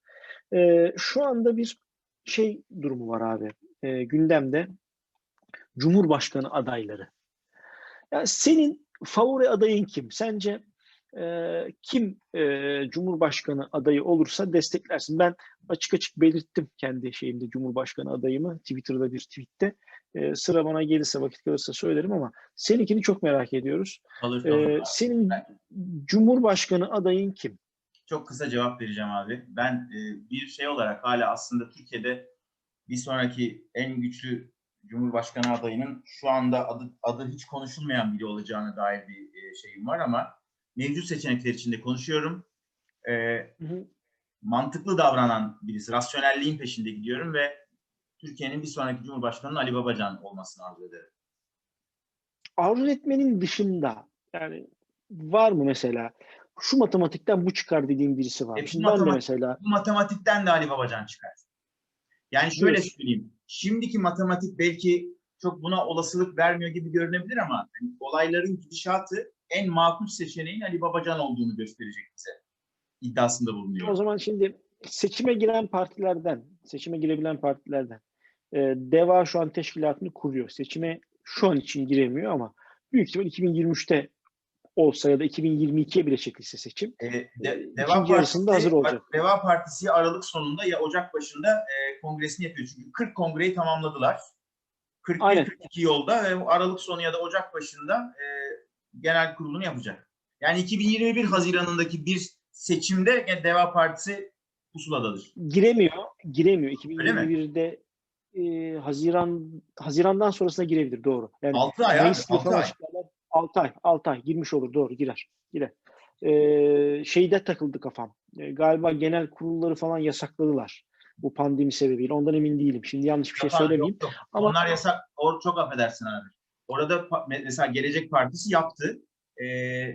Speaker 2: E, şu anda bir şey durumu var abi. E, gündemde Cumhurbaşkanı adayları. Yani senin favori adayın kim? Sence e, kim e, Cumhurbaşkanı adayı olursa desteklersin? Ben açık açık belirttim kendi şeyimde Cumhurbaşkanı adayımı Twitter'da bir tweette. E, sıra bana gelirse vakit kalırsa söylerim ama seninkini çok merak ediyoruz.
Speaker 1: Alır,
Speaker 2: E, senin Cumhurbaşkanı adayın kim?
Speaker 1: Çok kısa cevap vereceğim abi. Ben e, bir şey olarak hala aslında Türkiye'de bir sonraki en güçlü Cumhurbaşkanı adayının şu anda adı, adı hiç konuşulmayan biri olacağına dair bir e, şeyim var ama mevcut seçenekler içinde konuşuyorum. E,
Speaker 2: Hı hı.
Speaker 1: mantıklı davranan birisi, rasyonelliğin peşinde gidiyorum ve Türkiye'nin bir sonraki Cumhurbaşkanı Ali Babacan olmasını arzu ederim.
Speaker 2: Arzu etmenin dışında yani var mı mesela şu matematikten bu çıkar dediğin birisi var.
Speaker 1: E,
Speaker 2: Şimdi ben de
Speaker 1: matematik-
Speaker 2: mesela
Speaker 1: Bu matematikten de Ali Babacan çıkar. Yani şöyle
Speaker 2: Diyorsun.
Speaker 1: söyleyeyim. Şimdiki matematik belki çok buna olasılık vermiyor gibi görünebilir ama hani olayların gidişatı en makul seçeneğin Ali Babacan olduğunu gösterecek bize. İddiasında bulunuyor.
Speaker 2: O zaman şimdi seçime giren partilerden, seçime girebilen partilerden e, DEVA şu an teşkilatını kuruyor. Seçime şu an için giremiyor ama büyük ihtimal 2023'te olsa ya da 2022'ye bile çekilse seçim.
Speaker 1: E, de,
Speaker 2: İkinci
Speaker 1: Deva
Speaker 2: yarısında hazır olacak.
Speaker 1: Deva Partisi Aralık sonunda ya Ocak başında e, kongresini yapıyor. Çünkü 40 kongreyi tamamladılar. 41
Speaker 2: Aynen.
Speaker 1: 42 yolda ve Aralık sonu ya da Ocak başında e, genel kurulunu yapacak. Yani 2021 Haziran'ındaki bir seçimde gene Deva Partisi pusuladadır.
Speaker 2: Giremiyor, giremiyor.
Speaker 1: Öyle mi?
Speaker 2: 2021'de e, Haziran Haziran'dan sonrasına girebilir doğru. Yani
Speaker 1: 6 ay abi,
Speaker 2: Mayıs'ta
Speaker 1: 6
Speaker 2: falan
Speaker 1: ay.
Speaker 2: açıklarlar. 6 ay, 6 ay girmiş olur doğru girer. Girer. Ee, şeyde takıldı kafam. Ee, galiba genel kurulları falan yasakladılar. Bu pandemi sebebiyle. Ondan emin değilim. Şimdi yanlış bir şey
Speaker 1: Yok,
Speaker 2: söylemeyeyim.
Speaker 1: yok.
Speaker 2: Ama-
Speaker 1: Onlar yasak. Or, çok affedersin abi. Orada mesela Gelecek Partisi yaptı.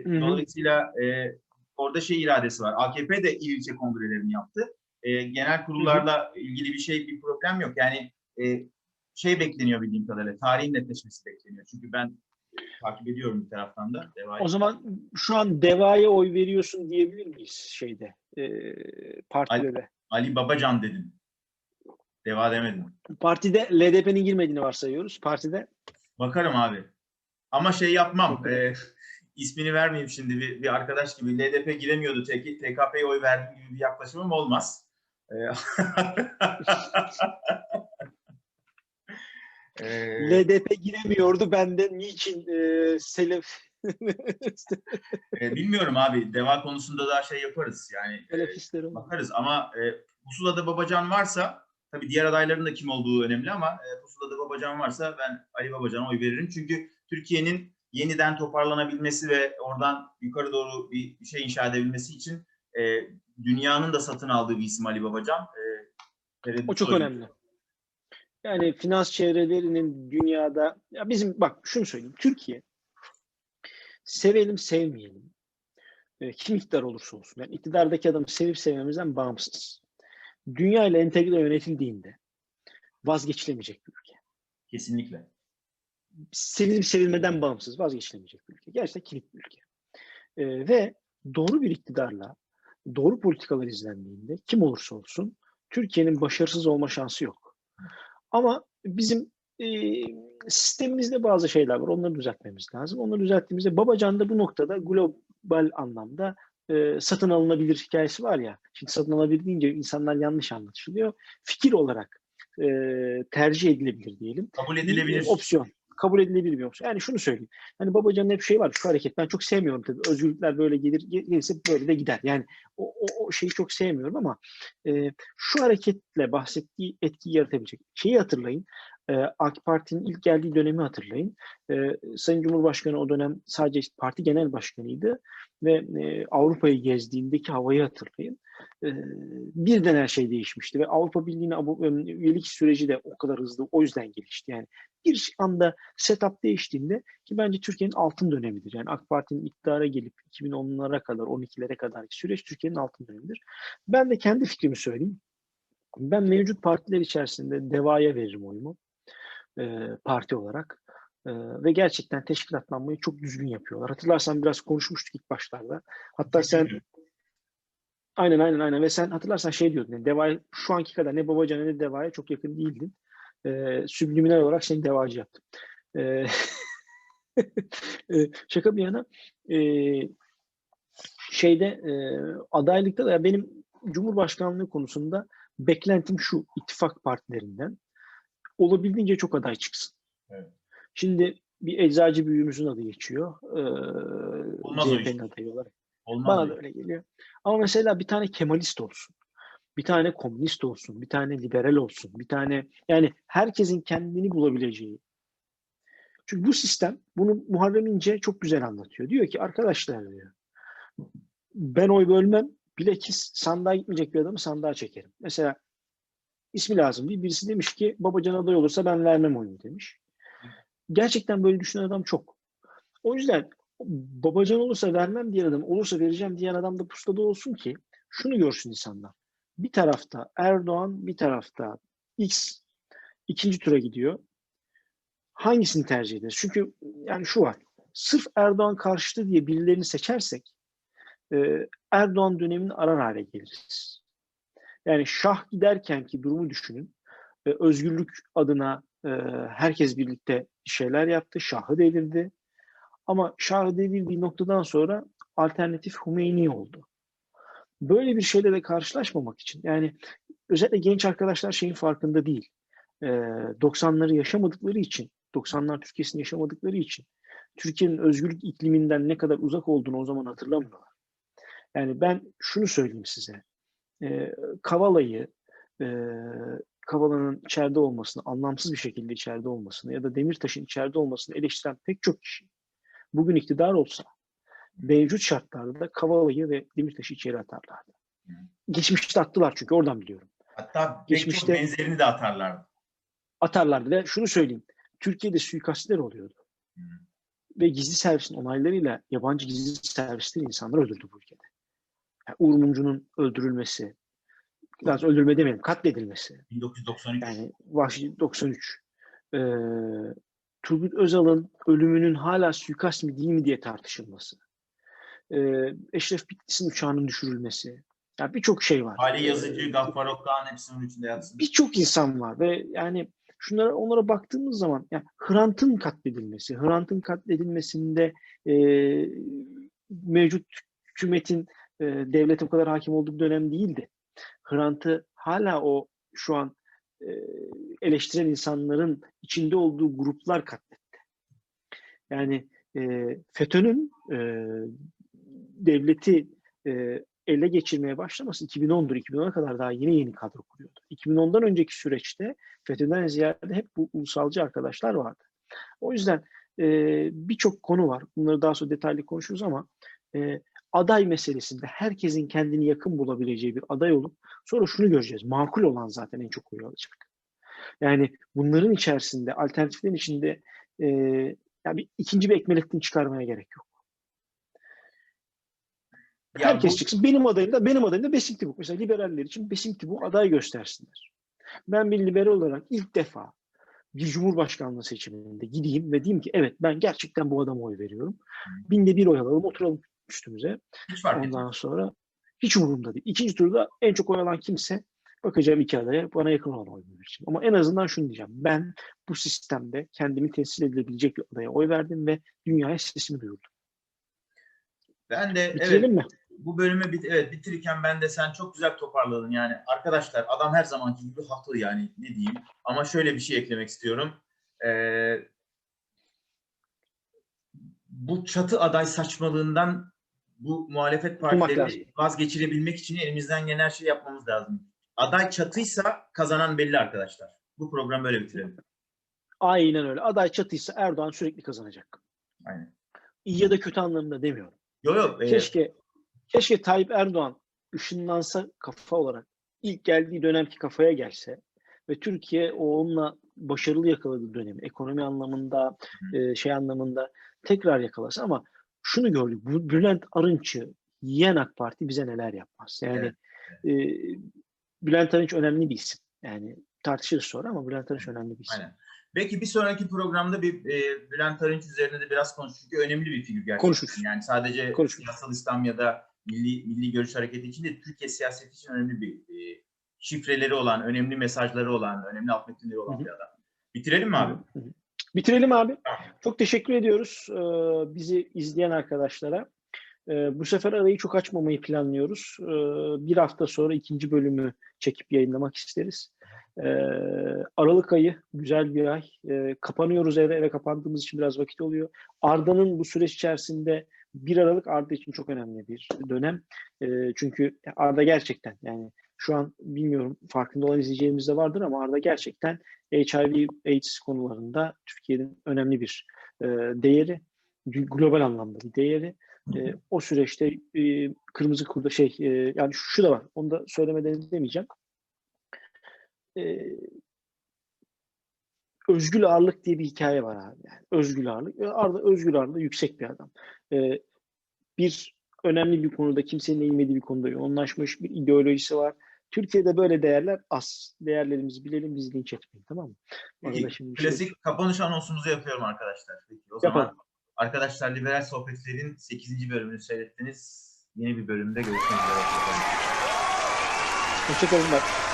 Speaker 2: Hı.
Speaker 1: dolayısıyla e, orada şey iradesi var. AKP de il ilçe kongrelerini yaptı. Ee, genel kurullarla ilgili bir şey, bir problem yok. Yani e, şey bekleniyor bildiğim kadarıyla. Tarihin netleşmesi bekleniyor. Çünkü ben e, takip ediyorum bir taraftan da. Devayı.
Speaker 2: O zaman şu an DEVA'ya oy veriyorsun diyebilir miyiz şeyde? E, partide de.
Speaker 1: Ali Babacan dedim. Deva demedim.
Speaker 2: Partide LDP'nin girmediğini varsayıyoruz. Partide
Speaker 1: Bakarım abi. Ama şey yapmam. E, ismini vermeyeyim şimdi bir, bir arkadaş gibi. LDP giremiyordu. TK, TKP'ye oy verdiğim gibi bir yaklaşımım olmaz. E,
Speaker 2: LDP giremiyordu. Ben de niçin e, Selef
Speaker 1: e, bilmiyorum abi. Deva konusunda daha şey yaparız. Yani e, bakarız ama e, pusulada Babacan varsa tabii diğer adayların da kim olduğu önemli ama e, pusulada Babacan varsa ben Ali Babacan'a oy veririm. Çünkü Türkiye'nin yeniden toparlanabilmesi ve oradan yukarı doğru bir, şey inşa edebilmesi için e, dünyanın da satın aldığı bir isim Ali Babacan. E,
Speaker 2: O çok
Speaker 1: yok.
Speaker 2: önemli. Yani finans çevrelerinin dünyada ya bizim bak şunu söyleyeyim. Türkiye sevelim sevmeyelim. e, kim iktidar olursa olsun. Yani iktidardaki adamı sevip sevmemizden bağımsız. Dünya ile entegre yönetildiğinde vazgeçilemeyecek bir ülke.
Speaker 1: Kesinlikle.
Speaker 2: Sevilip sevilmeden bağımsız vazgeçilemeyecek bir ülke. Gerçekten kilit bir ülke. E, ve doğru bir iktidarla doğru politikalar izlendiğinde kim olursa olsun Türkiye'nin başarısız olma şansı yok. Ama bizim e, sistemimizde bazı şeyler var. Onları düzeltmemiz lazım. Onları düzelttiğimizde Babacan da bu noktada global anlamda e, satın alınabilir hikayesi var ya. Şimdi satın alınabilir deyince insanlar yanlış anlaşılıyor. Fikir olarak e, tercih edilebilir diyelim.
Speaker 1: Kabul
Speaker 2: Bir,
Speaker 1: edilebilir.
Speaker 2: e, opsiyon. Kabul edilebilir bir opsiyon. Yani şunu söyleyeyim. Hani Babacan'ın hep şey var. Şu hareket ben çok sevmiyorum tabii. Özgürlükler böyle gelir gelirse böyle de gider. Yani o, o, o şeyi çok sevmiyorum ama e, şu hareketle bahsettiği etkiyi yaratabilecek. Şeyi hatırlayın. E, AK Parti'nin ilk geldiği dönemi hatırlayın. E, Sayın Cumhurbaşkanı o dönem sadece parti genel başkanıydı ve e, Avrupa'yı gezdiğindeki havayı hatırlayın. E, birden her şey değişmişti ve Avrupa Birliği'ne e, üyelik süreci de o kadar hızlı o yüzden gelişti. Yani bir anda setup değiştiğinde ki bence Türkiye'nin altın dönemidir. Yani AK Parti'nin iktidara gelip 2010'lara kadar, 12'lere kadarki süreç Türkiye'nin altın dönemidir. Ben de kendi fikrimi söyleyeyim. Ben mevcut partiler içerisinde DEVA'ya veririm oyumu e, parti olarak. E, ve gerçekten teşkilatlanmayı çok düzgün yapıyorlar. Hatırlarsan biraz konuşmuştuk ilk başlarda. Hatta sen aynen aynen aynen ve sen hatırlarsan şey diyordun. Yani Deva şu anki kadar ne Babacan'a ne Deva'ya çok yakın değildin. E, subliminal olarak seni devacı yaptım. E, e, şaka bir yana e, şeyde e, adaylıkta da benim Cumhurbaşkanlığı konusunda beklentim şu ittifak partilerinden olabildiğince çok aday çıksın.
Speaker 1: Evet.
Speaker 2: Şimdi bir eczacı büyüğümüzün adı geçiyor. Ee,
Speaker 1: Olmaz.
Speaker 2: CHP'nin adayı olarak.
Speaker 1: Olmaz.
Speaker 2: Bana
Speaker 1: öyle.
Speaker 2: da öyle geliyor. Ama mesela bir tane Kemalist olsun. Bir tane komünist olsun. Bir tane liberal olsun. Bir tane yani herkesin kendini bulabileceği. Çünkü bu sistem bunu Muharrem İnce çok güzel anlatıyor. Diyor ki arkadaşlar diyor ben oy bölmem. Bilakis sandığa gitmeyecek bir adamı sandığa çekerim. Mesela ismi lazım değil. Birisi demiş ki Babacan aday olursa ben vermem oyunu demiş. Gerçekten böyle düşünen adam çok. O yüzden Babacan olursa vermem diyen adam, olursa vereceğim diyen adam da pusulada olsun ki şunu görsün insanlar. Bir tarafta Erdoğan, bir tarafta X ikinci tura gidiyor. Hangisini tercih ederiz? Çünkü yani şu var. Sırf Erdoğan karşıtı diye birilerini seçersek Erdoğan dönemini arar hale geliriz. Yani Şah giderken ki durumu düşünün. E, özgürlük adına e, herkes birlikte bir şeyler yaptı. Şah'ı devirdi. Ama Şah'ı devirdiği noktadan sonra alternatif Hümeyni oldu. Böyle bir şeyle de karşılaşmamak için yani özellikle genç arkadaşlar şeyin farkında değil. E, 90'ları yaşamadıkları için, 90'lar Türkiye'sini yaşamadıkları için Türkiye'nin özgürlük ikliminden ne kadar uzak olduğunu o zaman hatırlamıyorlar. Yani ben şunu söyleyeyim size. E, Kavala'yı, e, Kavala'nın içeride olmasını, anlamsız bir şekilde içeride olmasını ya da Demirtaş'ın içeride olmasını eleştiren pek çok kişi bugün iktidar olsa mevcut şartlarda Kavala'yı ve Demirtaş'ı içeri atarlardı.
Speaker 1: Hı.
Speaker 2: Geçmişte attılar çünkü oradan biliyorum.
Speaker 1: Hatta pek
Speaker 2: Geçmişte-
Speaker 1: çok benzerini de atarlardı.
Speaker 2: Atarlardı ve şunu söyleyeyim. Türkiye'de suikastler oluyordu.
Speaker 1: Hı.
Speaker 2: Ve gizli servisin onaylarıyla yabancı gizli servisler insanlar öldürdü bu ülkede. Yani Uğur Mumcu'nun öldürülmesi, biraz öldürme demeyelim, katledilmesi.
Speaker 1: 1993.
Speaker 2: Yani Vahşi 93. Ee, Turgut Özal'ın ölümünün hala suikast mı değil mi diye tartışılması. Ee, Eşref Bitlis'in uçağının düşürülmesi. Yani birçok şey var.
Speaker 1: Ali Yazıcı, Gaffar Okkan hepsinin içinde yatsın.
Speaker 2: Birçok insan var ve yani şunlara onlara baktığımız zaman yani Hrant'ın katledilmesi, Hrant'ın katledilmesinde e, mevcut hükümetin e, devlete o kadar hakim olduğu bir dönem değildi. Hrant'ı hala o şu an e, eleştiren insanların içinde olduğu gruplar katletti. Yani e, FETÖ'nün e, devleti e, ele geçirmeye başlaması 2010'dur. 2010'a kadar daha yeni yeni kadro kuruyordu. 2010'dan önceki süreçte FETÖ'den ziyade hep bu ulusalcı arkadaşlar vardı. O yüzden e, birçok konu var. Bunları daha sonra detaylı konuşuruz ama e, aday meselesinde herkesin kendini yakın bulabileceği bir aday olup sonra şunu göreceğiz. Makul olan zaten en çok oyu alacak. Yani bunların içerisinde, alternatiflerin içinde e, yani bir, ikinci bir Ekmelettin çıkarmaya gerek yok.
Speaker 1: Ya
Speaker 2: Herkes
Speaker 1: bu-
Speaker 2: çıksın. Benim adayım da benim adayım da Besim Tibuk. Mesela liberaller için Besim Tibuk aday göstersinler. Ben bir liberal olarak ilk defa bir cumhurbaşkanlığı seçiminde gideyim ve diyeyim ki evet ben gerçekten bu adama oy veriyorum. Binde bir oy alalım oturalım üstümüze.
Speaker 1: Hiç fark etmez.
Speaker 2: Ondan sonra hiç umurumda değil. İkinci turda en çok oy alan kimse bakacağım iki adaya bana yakın olan oy vereceğim. Ama en azından şunu diyeceğim. Ben bu sistemde kendimi temsil edilebilecek bir adaya oy verdim ve dünyaya sesimi duyurdum.
Speaker 1: Ben de evet
Speaker 2: Bitirelim mi?
Speaker 1: bu bölümü bit evet, bitirirken ben de sen çok güzel toparladın. Yani arkadaşlar adam her zamanki gibi haklı yani ne diyeyim. Ama şöyle bir şey eklemek istiyorum. Ee, bu çatı aday saçmalığından bu muhalefet partileri vazgeçirebilmek için elimizden gelen her şeyi yapmamız lazım. Aday çatıysa kazanan belli arkadaşlar. Bu programı böyle bitirelim.
Speaker 2: Aynen öyle. Aday çatıysa Erdoğan sürekli kazanacak.
Speaker 1: Aynen.
Speaker 2: İyi ya da kötü anlamında demiyorum.
Speaker 1: Yok yok. e,
Speaker 2: Keşke keşke Tayyip Erdoğan ışınlansa kafa olarak ilk geldiği dönemki kafaya gelse ve Türkiye o onunla başarılı yakaladığı dönemi ekonomi anlamında e, şey anlamında tekrar yakalasa ama şunu gördük. Bülent Arınç'ı yiyen AK Parti bize neler yapmaz. Yani e, Bülent Arınç önemli bir isim. Yani tartışırız sonra ama Bülent Arınç önemli bir isim.
Speaker 1: Aynen. Belki bir sonraki programda bir e, Bülent Arınç üzerine de biraz konuşuruz. Çünkü önemli bir figür gerçekten.
Speaker 2: Konuşuruz.
Speaker 1: Yani sadece
Speaker 2: Konuşuruz.
Speaker 1: siyasal İslam ya da milli, milli görüş hareketi için değil, Türkiye siyaseti için önemli bir e, şifreleri olan, önemli mesajları olan, önemli alt metinleri olan
Speaker 2: Hı hı.
Speaker 1: bir adam. Bitirelim mi abi?
Speaker 2: Hı hı. Bitirelim abi. Çok teşekkür ediyoruz e, bizi izleyen arkadaşlara. E, bu sefer arayı çok açmamayı planlıyoruz. E, bir hafta sonra ikinci bölümü çekip yayınlamak isteriz. E, Aralık ayı güzel bir ay. E, kapanıyoruz eve, eve kapandığımız için biraz vakit oluyor. Arda'nın bu süreç içerisinde 1 Aralık Arda için çok önemli bir dönem. E, çünkü Arda gerçekten yani şu an bilmiyorum farkında olan izleyicilerimiz de vardır ama Arda gerçekten HIV AIDS konularında Türkiye'nin önemli bir e, değeri, global anlamda bir değeri. E, o süreçte e, kırmızı kurda şey e, yani şu da var. Onu da söylemeden demeyeceğim. E, özgül ağırlık diye bir hikaye var abi. Yani özgül ağırlık. E, Arda özgül ağırlığı yüksek bir adam. E, bir önemli bir konuda kimsenin eğilmediği bir konuda yoğunlaşmış bir ideolojisi var. Türkiye'de böyle değerler az. Değerlerimizi bilelim, biz linç etmeyin tamam mı?
Speaker 1: Peki,
Speaker 2: şimdi şey-
Speaker 1: Klasik kapanış anonsumuzu yapıyorum arkadaşlar. Peki, o
Speaker 2: Yapalım.
Speaker 1: zaman arkadaşlar Liberal Sohbetler'in 8. bölümünü seyrettiniz. Yeni bir bölümde görüşmek üzere.
Speaker 2: Hoşçakalın. Bye.